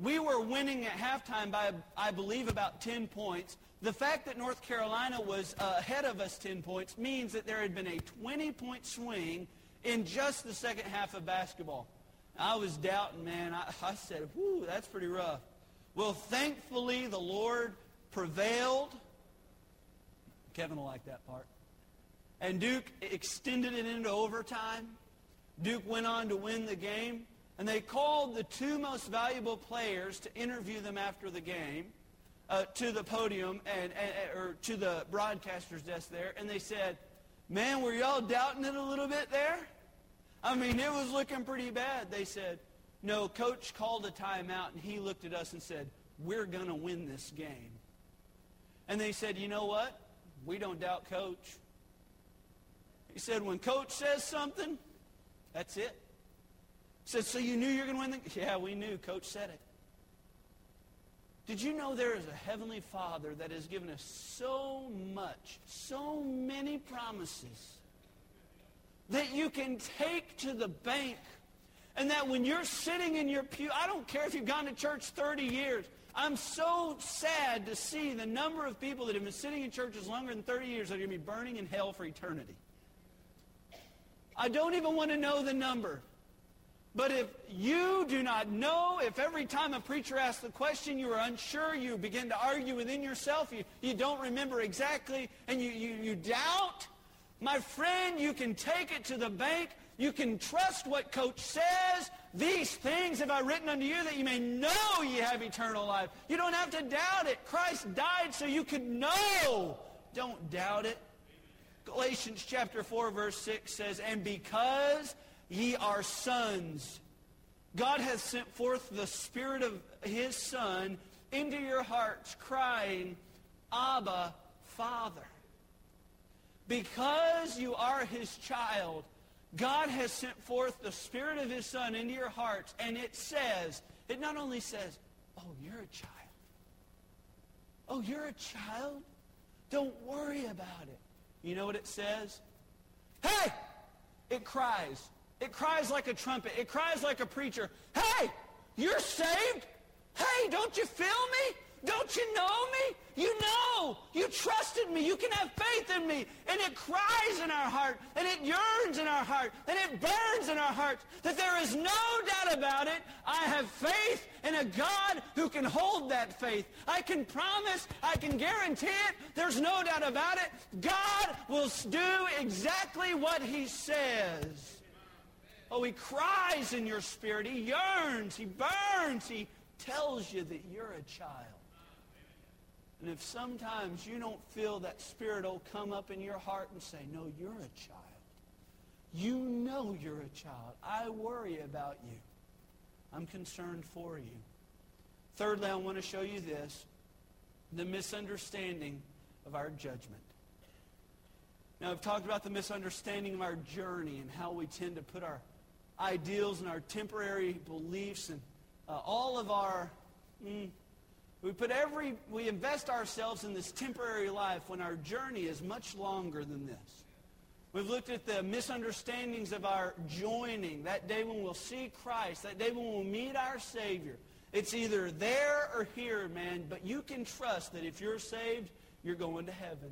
We were winning at halftime by, I believe, about 10 points. The fact that North Carolina was uh, ahead of us 10 points means that there had been a 20-point swing in just the second half of basketball. I was doubting, man. I, I said, whew, that's pretty rough. Well, thankfully, the Lord prevailed. Kevin will like that part. And Duke extended it into overtime. Duke went on to win the game. And they called the two most valuable players to interview them after the game uh, to the podium and, and, or to the broadcaster's desk there, and they said, man, were y'all doubting it a little bit there? I mean, it was looking pretty bad. They said, no, coach called a timeout, and he looked at us and said, we're going to win this game. And they said, you know what? We don't doubt coach. He said, when coach says something, that's it. He said, so you knew you were going to win the Yeah, we knew. Coach said it. Did you know there is a heavenly Father that has given us so much, so many promises that you can take to the bank and that when you're sitting in your pew, I don't care if you've gone to church 30 years, I'm so sad to see the number of people that have been sitting in churches longer than 30 years that are going to be burning in hell for eternity. I don't even want to know the number. But if you do not know, if every time a preacher asks the question you are unsure, you begin to argue within yourself, you, you don't remember exactly, and you, you, you doubt, my friend, you can take it to the bank. You can trust what coach says. These things have I written unto you that you may know ye have eternal life. You don't have to doubt it. Christ died so you could know. Don't doubt it. Galatians chapter 4 verse 6 says, And because ye are sons, God hath sent forth the Spirit of his Son into your hearts, crying, Abba, Father. Because you are his child, God has sent forth the Spirit of his Son into your hearts, and it says, it not only says, oh, you're a child. Oh, you're a child? Don't worry about it. You know what it says? Hey! It cries. It cries like a trumpet. It cries like a preacher. Hey! You're saved? Hey, don't you feel me? Don't you know me? You know. You trusted me. You can have faith in me. And it cries in our heart, and it yearns in our heart, and it burns in our hearts that there is no doubt about it. I have faith in a God who can hold that faith. I can promise, I can guarantee it. There's no doubt about it. God will do exactly what he says. Oh, he cries in your spirit. He yearns. He burns. He tells you that you're a child. And if sometimes you don't feel that spirit will come up in your heart and say, no, you're a child. You know you're a child. I worry about you. I'm concerned for you. Thirdly, I want to show you this, the misunderstanding of our judgment. Now, I've talked about the misunderstanding of our journey and how we tend to put our ideals and our temporary beliefs and uh, all of our mm, we put every, we invest ourselves in this temporary life when our journey is much longer than this. We've looked at the misunderstandings of our joining, that day when we'll see Christ, that day when we'll meet our Savior. It's either there or here, man, but you can trust that if you're saved, you're going to heaven.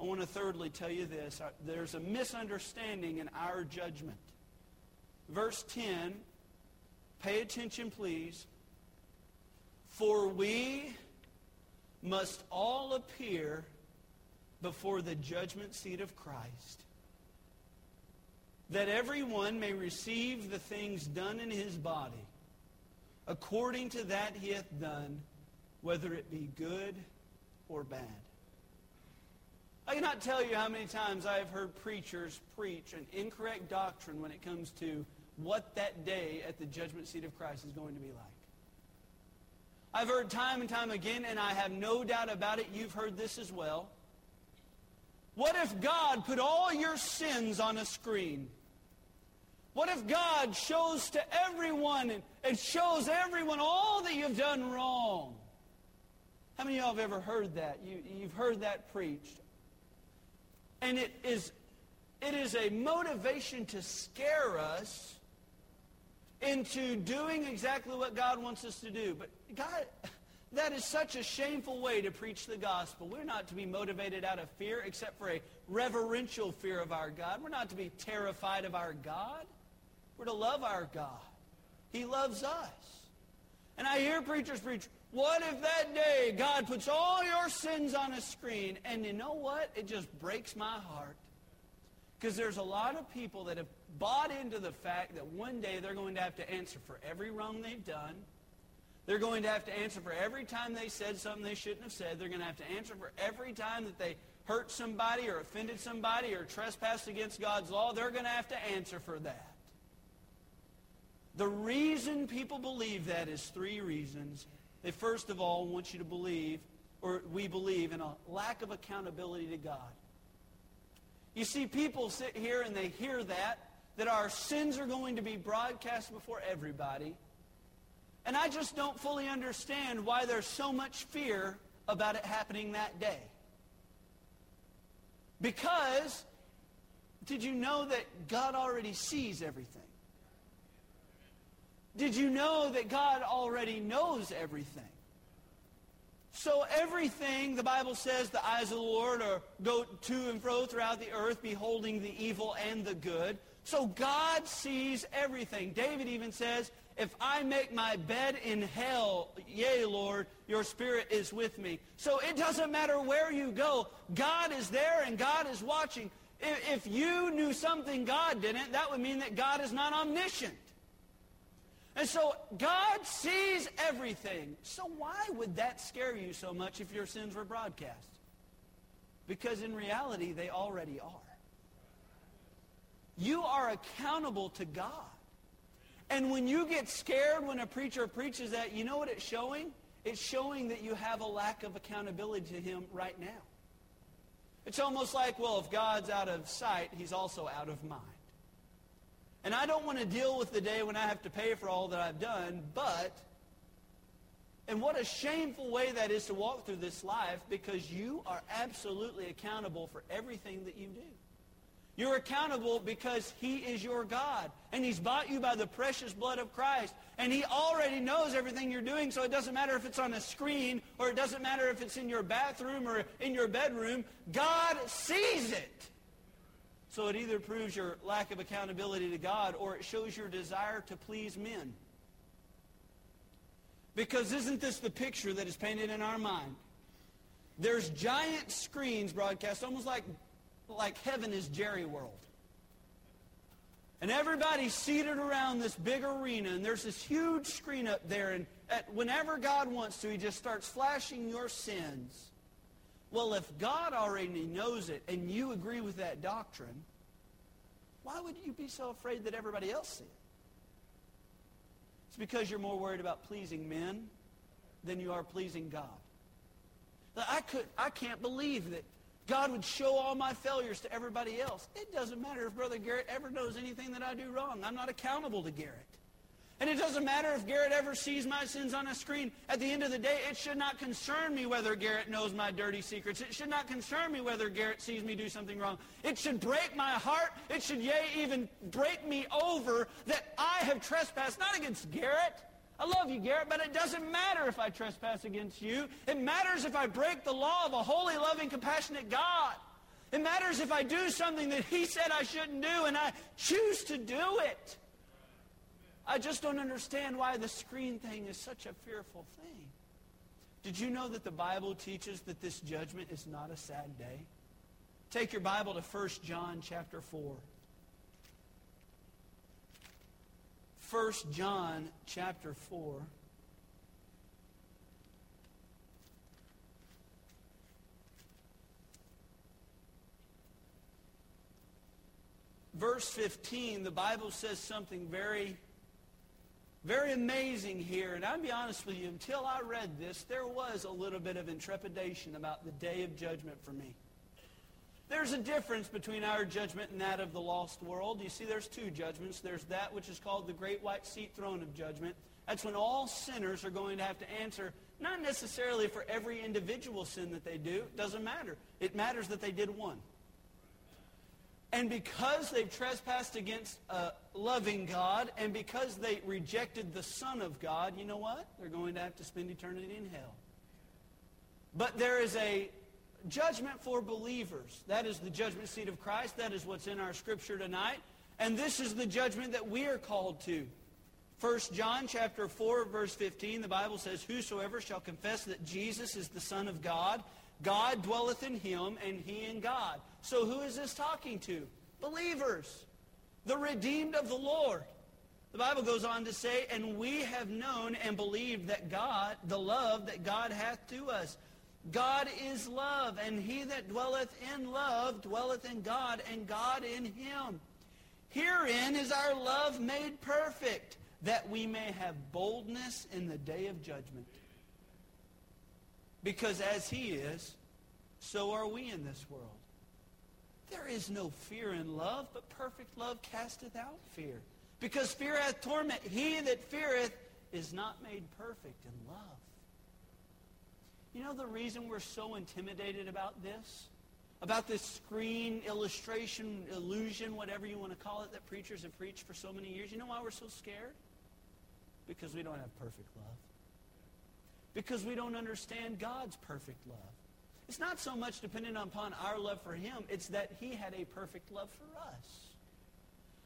I want to thirdly tell you this. Uh, there's a misunderstanding in our judgment. Verse 10, pay attention, please. For we must all appear before the judgment seat of Christ, that everyone may receive the things done in his body, according to that he hath done, whether it be good or bad. I cannot tell you how many times I have heard preachers preach an incorrect doctrine when it comes to what that day at the judgment seat of Christ is going to be like. I've heard time and time again, and I have no doubt about it, you've heard this as well. What if God put all your sins on a screen? What if God shows to everyone and, shows everyone all that you've done wrong? How many of y'all have ever heard that? You, you've heard that preached. And it is, it is a motivation to scare us into doing exactly what God wants us to do. But God, that is such a shameful way to preach the gospel. We're not to be motivated out of fear except for a reverential fear of our God. We're not to be terrified of our God. We're to love our God. He loves us. And I hear preachers preach, what if that day God puts all your sins on a screen? And you know what? It just breaks my heart. Because there's a lot of people that have bought into the fact that one day they're going to have to answer for every wrong they've done. They're going to have to answer for every time they said something they shouldn't have said. They're going to have to answer for every time that they hurt somebody or offended somebody or trespassed against God's law. They're going to have to answer for that. The reason people believe that is three reasons. They first of all want you to believe, or we believe, in a lack of accountability to God. You see, people sit here and they hear that, that our sins are going to be broadcast before everybody. And I just don't fully understand why there's so much fear about it happening that day. Because, did you know that God already sees everything? Did you know that God already knows everything? So everything, the Bible says, the eyes of the Lord are go to and fro throughout the earth, beholding the evil and the good. So God sees everything. David even says, if I make my bed in hell, yea, Lord, your spirit is with me. So it doesn't matter where you go. God is there and God is watching. If, if you knew something God didn't, that would mean that God is not omniscient. And so God sees everything. So why would that scare you so much if your sins were broadcast? Because in reality, they already are. You are accountable to God. And when you get scared when a preacher preaches that, you know what it's showing? It's showing that you have a lack of accountability to him right now. It's almost like, well, if God's out of sight, he's also out of mind. And I don't want to deal with the day when I have to pay for all that I've done, but, and what a shameful way that is to walk through this life because you are absolutely accountable for everything that you do. You're accountable because he is your God. And he's bought you by the precious blood of Christ. And he already knows everything you're doing, so it doesn't matter if it's on a screen or it doesn't matter if it's in your bathroom or in your bedroom. God sees it. So it either proves your lack of accountability to God or it shows your desire to please men. Because isn't this the picture that is painted in our mind? There's giant screens broadcast, almost like like heaven is Jerry World. And everybody's seated around this big arena, and there's this huge screen up there, and at, whenever God wants to, he just starts flashing your sins. Well, if God already knows it, and you agree with that doctrine, why would you be so afraid that everybody else sees it? It's because you're more worried about pleasing men than you are pleasing God. I, could, I can't believe that God would show all my failures to everybody else. It doesn't matter if Brother Garrett ever knows anything that I do wrong. I'm not accountable to Garrett. And it doesn't matter if Garrett ever sees my sins on a screen. At the end of the day, it should not concern me whether Garrett knows my dirty secrets. It should not concern me whether Garrett sees me do something wrong. It should break my heart. It should, yea, even break me over that I have trespassed, not against Garrett, I love you, Garrett, but it doesn't matter if I trespass against you. It matters if I break the law of a holy, loving, compassionate God. It matters if I do something that he said I shouldn't do and I choose to do it. I just don't understand why the screen thing is such a fearful thing. Did you know that the Bible teaches that this judgment is not a sad day? Take your Bible to 1 John chapter 4. 1 John chapter 4. Verse 15, the Bible says something very, very amazing here. And I'll be honest with you, until I read this, there was a little bit of intrepidation about the day of judgment for me. There's a difference between our judgment and that of the lost world. You see, there's two judgments. There's that which is called the great white seat throne of judgment. That's when all sinners are going to have to answer, not necessarily for every individual sin that they do. It doesn't matter. It matters that they did one. And because they've trespassed against a loving God, and because they rejected the Son of God, you know what? They're going to have to spend eternity in hell. But there is a judgment for believers. That is the judgment seat of Christ. That is what's in our scripture tonight. And this is the judgment that we are called to. 1 John chapter 4 verse 15 the Bible says whosoever shall confess that Jesus is the son of God God dwelleth in him and he in God. So who is this talking to? Believers. The redeemed of the Lord. The Bible goes on to say, and we have known and believed that God, the love that God hath to us. God is love, and he that dwelleth in love dwelleth in God, and God in him. Herein is our love made perfect, that we may have boldness in the day of judgment. Because as he is, so are we in this world. There is no fear in love, but perfect love casteth out fear. Because fear hath torment. He that feareth is not made perfect in love. You know the reason we're so intimidated about this? About this screen illustration, illusion, whatever you want to call it, that preachers have preached for so many years. You know why we're so scared? Because we don't have perfect love. Because we don't understand God's perfect love. It's not so much dependent upon our love for him, it's that he had a perfect love for us.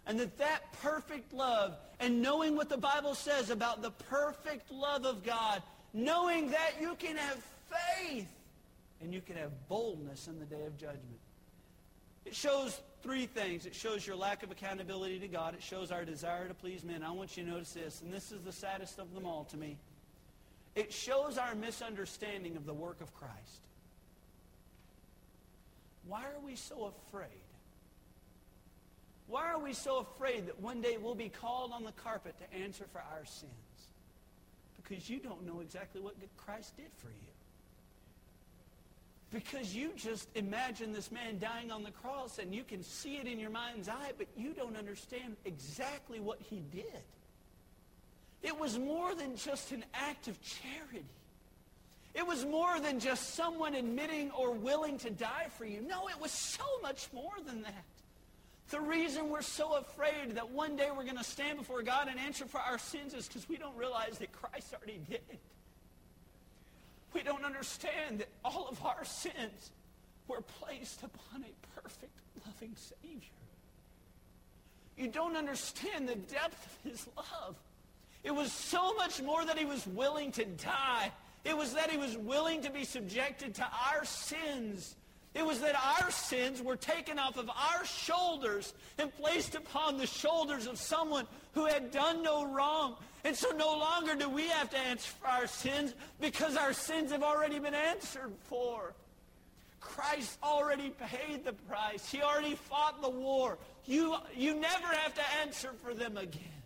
And that that perfect love, and knowing what the Bible says about the perfect love of God, knowing that you can have faith and you can have boldness in the day of judgment. It shows three things. It shows your lack of accountability to God. It shows our desire to please men. I want you to notice this, and this is the saddest of them all to me. It shows our misunderstanding of the work of Christ. Why are we so afraid? Why are we so afraid that one day we'll be called on the carpet to answer for our sins? Because you don't know exactly what Christ did for you. Because you just imagine this man dying on the cross and you can see it in your mind's eye, but you don't understand exactly what he did. It was more than just an act of charity. It was more than just someone admitting or willing to die for you. No, it was so much more than that. The reason we're so afraid that one day we're going to stand before God and answer for our sins is because we don't realize that Christ already did it. We don't understand that all of our sins were placed upon a perfect, loving Savior. You don't understand the depth of his love. It was so much more that he was willing to die. It was that he was willing to be subjected to our sins. It was that our sins were taken off of our shoulders and placed upon the shoulders of someone who had done no wrong. And so no longer do we have to answer for our sins because our sins have already been answered for. Christ already paid the price. He already fought the war. You, you never have to answer for them again.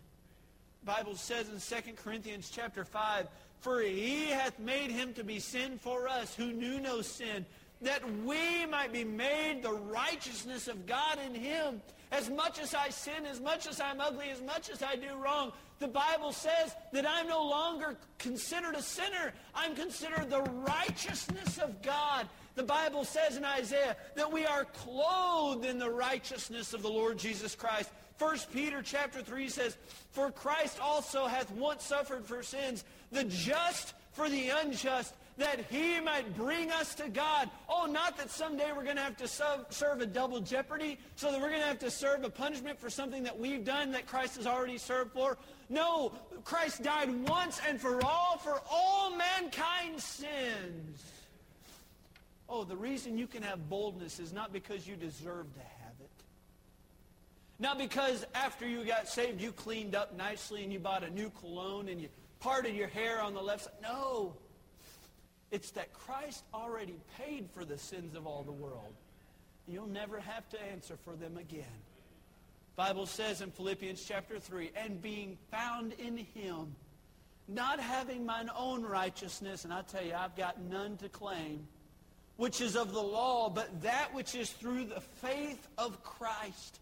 Bible says in 2 Corinthians chapter 5, For he hath made him to be sin for us who knew no sin, that we might be made the righteousness of God in him. As much as I sin, as much as I'm ugly, as much as I do wrong, the Bible says that I'm no longer considered a sinner. I'm considered the righteousness of God. The Bible says in Isaiah that we are clothed in the righteousness of the Lord Jesus Christ. 1 Peter chapter 3 says, For Christ also hath once suffered for sins, the just for the unjust, that he might bring us to God. Oh, not that someday we're going to have to serve a double jeopardy, so that we're going to have to serve a punishment for something that we've done that Christ has already served for. No, Christ died once and for all for all mankind's sins. Oh, the reason you can have boldness is not because you deserve it. Not because after you got saved you cleaned up nicely and you bought a new cologne and you parted your hair on the left side. No. It's that Christ already paid for the sins of all the world. You'll never have to answer for them again. Bible says in Philippians chapter 3, and being found in him, not having mine own righteousness, and I tell you, I've got none to claim, which is of the law, but that which is through the faith of Christ,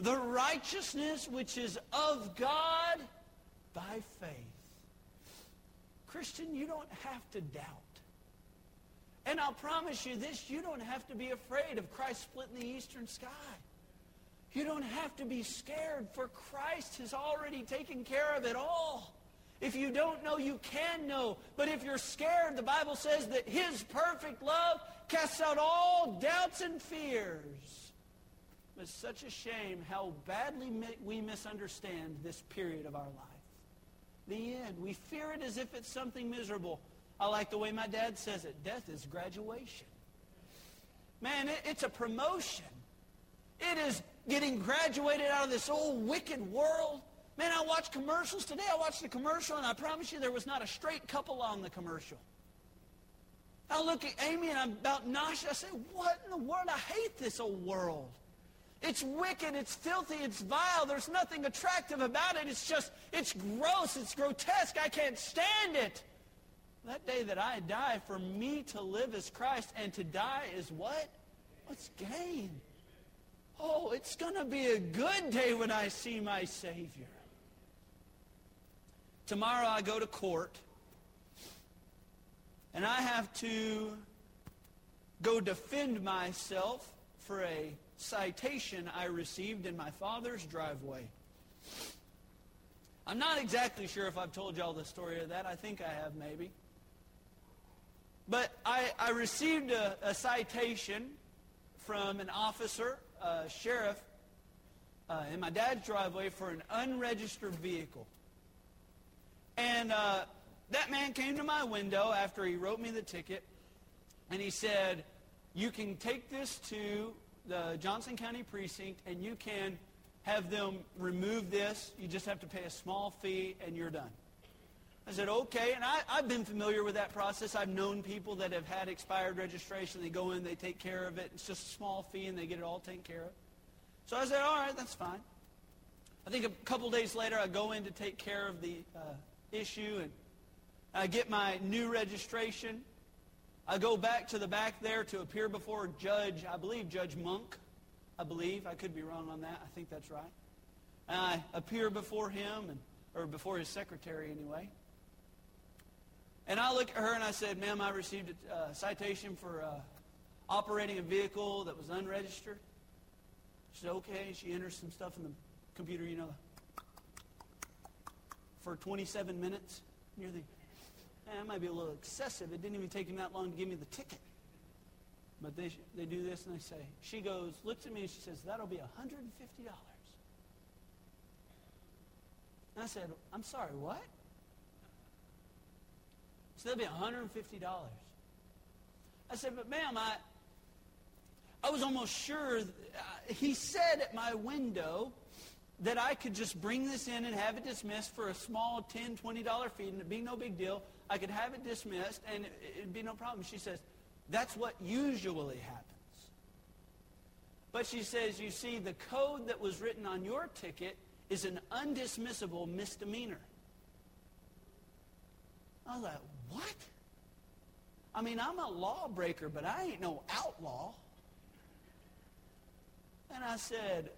the righteousness which is of God by faith. Christian, you don't have to doubt. And I'll promise you this, you don't have to be afraid of Christ splitting the eastern sky. You don't have to be scared, for Christ has already taken care of it all. If you don't know, you can know. But if you're scared, the Bible says that his perfect love casts out all doubts and fears. It's such a shame how badly we misunderstand this period of our life. The end. We fear it as if it's something miserable. I like the way my dad says it. Death is graduation. Man, it, it's a promotion. It is getting graduated out of this old wicked world. Man, I watched commercials today. I watched the commercial, and I promise you there was not a straight couple on the commercial. I look at Amy, and I'm about nauseous. I say, what in the world? I hate this old world. It's wicked. It's filthy. It's vile. There's nothing attractive about it. It's just, it's gross. It's grotesque. I can't stand it. That day that I die, for me to live is Christ, and to die is what? What's gain? Oh, it's going to be a good day when I see my Savior. Tomorrow I go to court, and I have to go defend myself for a citation I received in my father's driveway. I'm not exactly sure if I've told y'all the story of that. I think I have, maybe. But I, I received a, a citation from an officer a sheriff uh, in my dad's driveway for an unregistered vehicle. And uh, that man came to my window after he wrote me the ticket, and he said, you can take this to the Johnson County precinct and you can have them remove this. You just have to pay a small fee and you're done. I said, okay. And I, I've been familiar with that process. I've known people that have had expired registration. They go in, they take care of it. It's just a small fee and they get it all taken care of. So I said, all right, that's fine. I think a couple days later, I go in to take care of the uh, issue and I get my new registration. I go back to the back there to appear before Judge, I believe Judge Monk. I believe. I could be wrong on that. I think that's right. And I appear before him, and, or before his secretary anyway. And I look at her and I said, ma'am, I received a uh, citation for uh, operating a vehicle that was unregistered. She said, okay. She enters some stuff in the computer, you know, for 27 minutes. And you're that might be a little excessive. It didn't even take him that long to give me the ticket. But they, they do this and they say, she goes, looks at me and she says, that'll be $150. And I said, I'm sorry, what? So that'll be $150. I said, but ma'am, I, I was almost sure, uh, he said at my window that I could just bring this in and have it dismissed for a small $10, $20 fee, and it'd be no big deal. I could have it dismissed, and it'd be no problem. She says, that's what usually happens. But she says, you see, the code that was written on your ticket is an undismissible misdemeanor. I was like, what? I mean, I'm a lawbreaker, but I ain't no outlaw. And I said,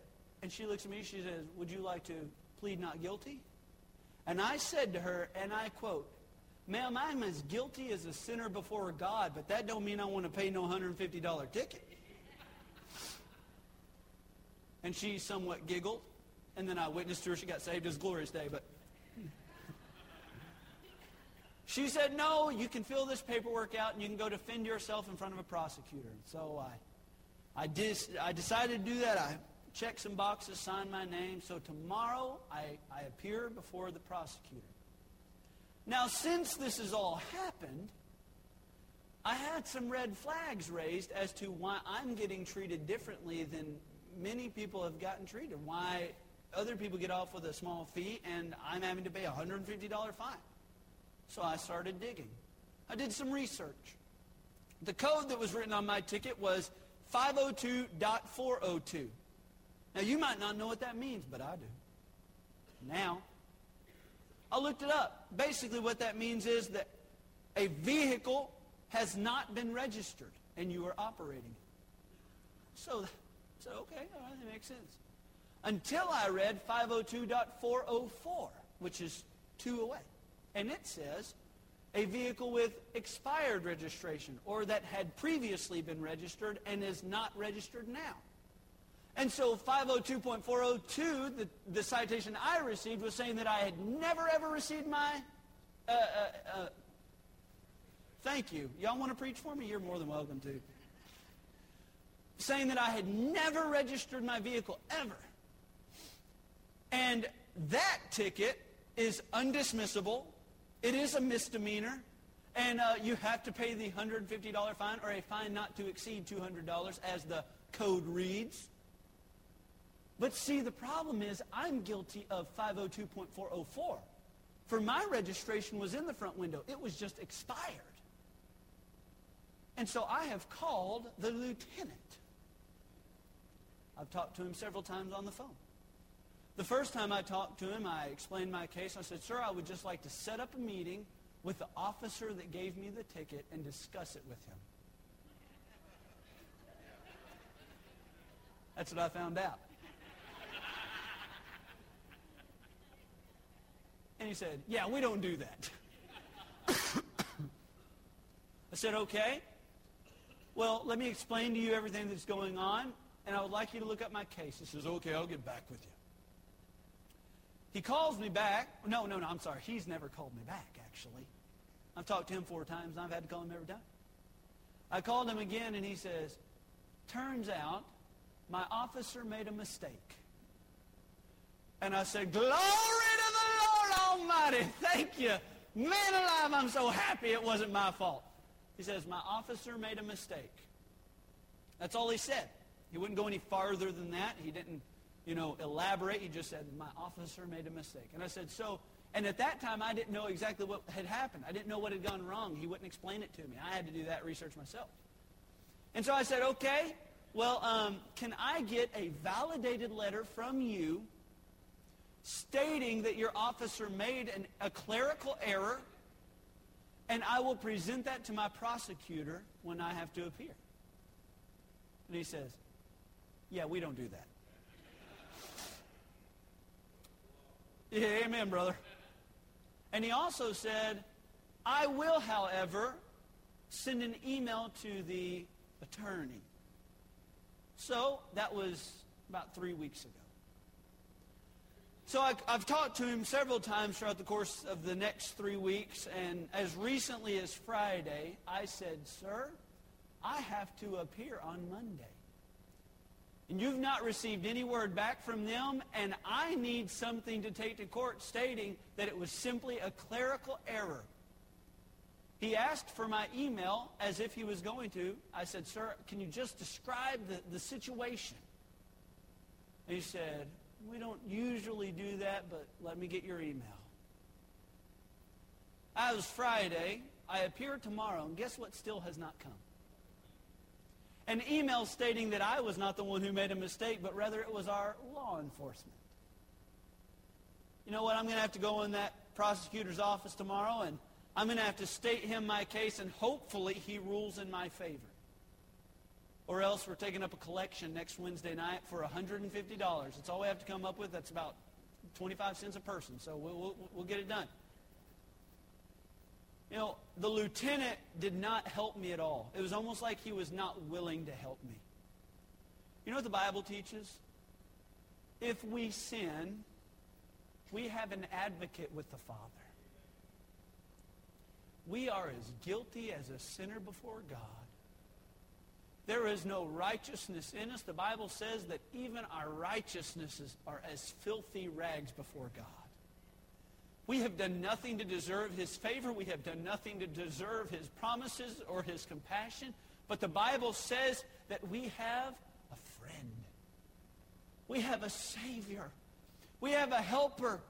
and she looks at me, she says, would you like to plead not guilty? And I said to her, and I quote, Ma'am, I'm as guilty as a sinner before God, but that don't mean I want to pay no $150 ticket. And she somewhat giggled, and then I witnessed her. She got saved. It was glorious day, but she said, no, you can fill this paperwork out and you can go defend yourself in front of a prosecutor. So I, I, dis, I decided to do that. I checked some boxes, signed my name. So tomorrow I, I appear before the prosecutor. Now, since this has all happened, I had some red flags raised as to why I'm getting treated differently than many people have gotten treated. Why other people get off with a small fee and I'm having to pay a $150 fine. So I started digging. I did some research. The code that was written on my ticket was 502.402. Now, you might not know what that means, but I do. Now, I looked it up. Basically, what that means is that a vehicle has not been registered and you are operating it. So, so okay, all right, that makes sense. Until I read 502.404, which is two away. And it says a vehicle with expired registration or that had previously been registered and is not registered now. And so 502.402, the, the citation I received was saying that I had never ever received my, uh, uh, uh, thank you. Y'all want to preach for me? You're more than welcome to. Saying that I had never registered my vehicle ever. And that ticket is undismissible. It is a misdemeanor. And uh, you have to pay the $150 fine or a fine not to exceed $200 as the code reads. But see, the problem is I'm guilty of 502.404. For my registration was in the front window. It was just expired. And so I have called the lieutenant. I've talked to him several times on the phone. The first time I talked to him, I explained my case. I said, sir, I would just like to set up a meeting with the officer that gave me the ticket and discuss it with him. That's what I found out. And he said, yeah, we don't do that. I said, okay. Well, let me explain to you everything that's going on, and I would like you to look up my case. He says, okay, I'll get back with you. He calls me back. No, no, no, I'm sorry. He's never called me back, actually. I've talked to him four times, and I've had to call him every time. I called him again, and he says, turns out my officer made a mistake. And I said, glory Almighty, thank you. Man alive, I'm so happy it wasn't my fault. He says, my officer made a mistake. That's all he said. He wouldn't go any farther than that. He didn't, you know, elaborate. He just said, my officer made a mistake. And I said, so, and at that time, I didn't know exactly what had happened. I didn't know what had gone wrong. He wouldn't explain it to me. I had to do that research myself. And so I said, okay, well, um, can I get a validated letter from you stating that your officer made an, a clerical error, and I will present that to my prosecutor when I have to appear? And he says, yeah, we don't do that. Yeah, amen, brother. And he also said, I will, however, send an email to the attorney. So that was about three weeks ago. So I, have talked to him several times throughout the course of the next three weeks, and as recently as Friday, I said, Sir, I have to appear on Monday. And you've not received any word back from them, and I need something to take to court stating that it was simply a clerical error. He asked for my email as if he was going to. I said, Sir, can you just describe the, the situation? And he said, We don't usually do that, but let me get your email. As Friday. I appear tomorrow, and guess what still has not come? An email stating that I was not the one who made a mistake, but rather it was our law enforcement. You know what? I'm going to have to go in that prosecutor's office tomorrow and I'm going to have to state him my case, and hopefully he rules in my favor. Or else we're taking up a collection next Wednesday night for $150. That's all we have to come up with. That's about 25 cents a person. So we'll, we'll, we'll get it done. You know, the lieutenant did not help me at all. It was almost like he was not willing to help me. You know what the Bible teaches? If we sin, we have an advocate with the Father. We are as guilty as a sinner before God. There is no righteousness in us. The Bible says that even our righteousnesses are as filthy rags before God. We have done nothing to deserve his favor. We have done nothing to deserve his promises or his compassion. But the Bible says that we have a friend. We have a Savior. We have a helper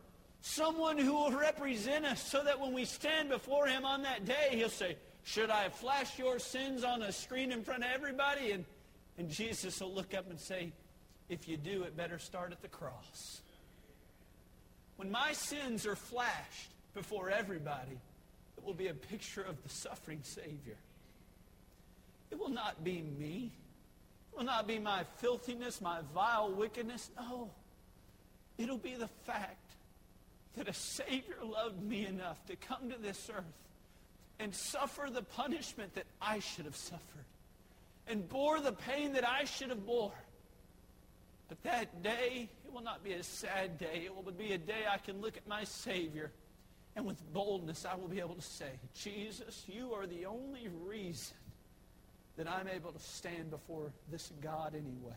someone who will represent us so that when we stand before him on that day, he'll say, should I flash your sins on a screen in front of everybody? And, and Jesus will look up and say, if you do, it better start at the cross. When my sins are flashed before everybody, it will be a picture of the suffering Savior. It will not be me. It will not be my filthiness, my vile wickedness. No. It'll be the fact that a Savior loved me enough to come to this earth and suffer the punishment that I should have suffered and bore the pain that I should have bore. But that day, it will not be a sad day. It will be a day I can look at my Savior and with boldness I will be able to say, Jesus, you are the only reason that I'm able to stand before this God anyway.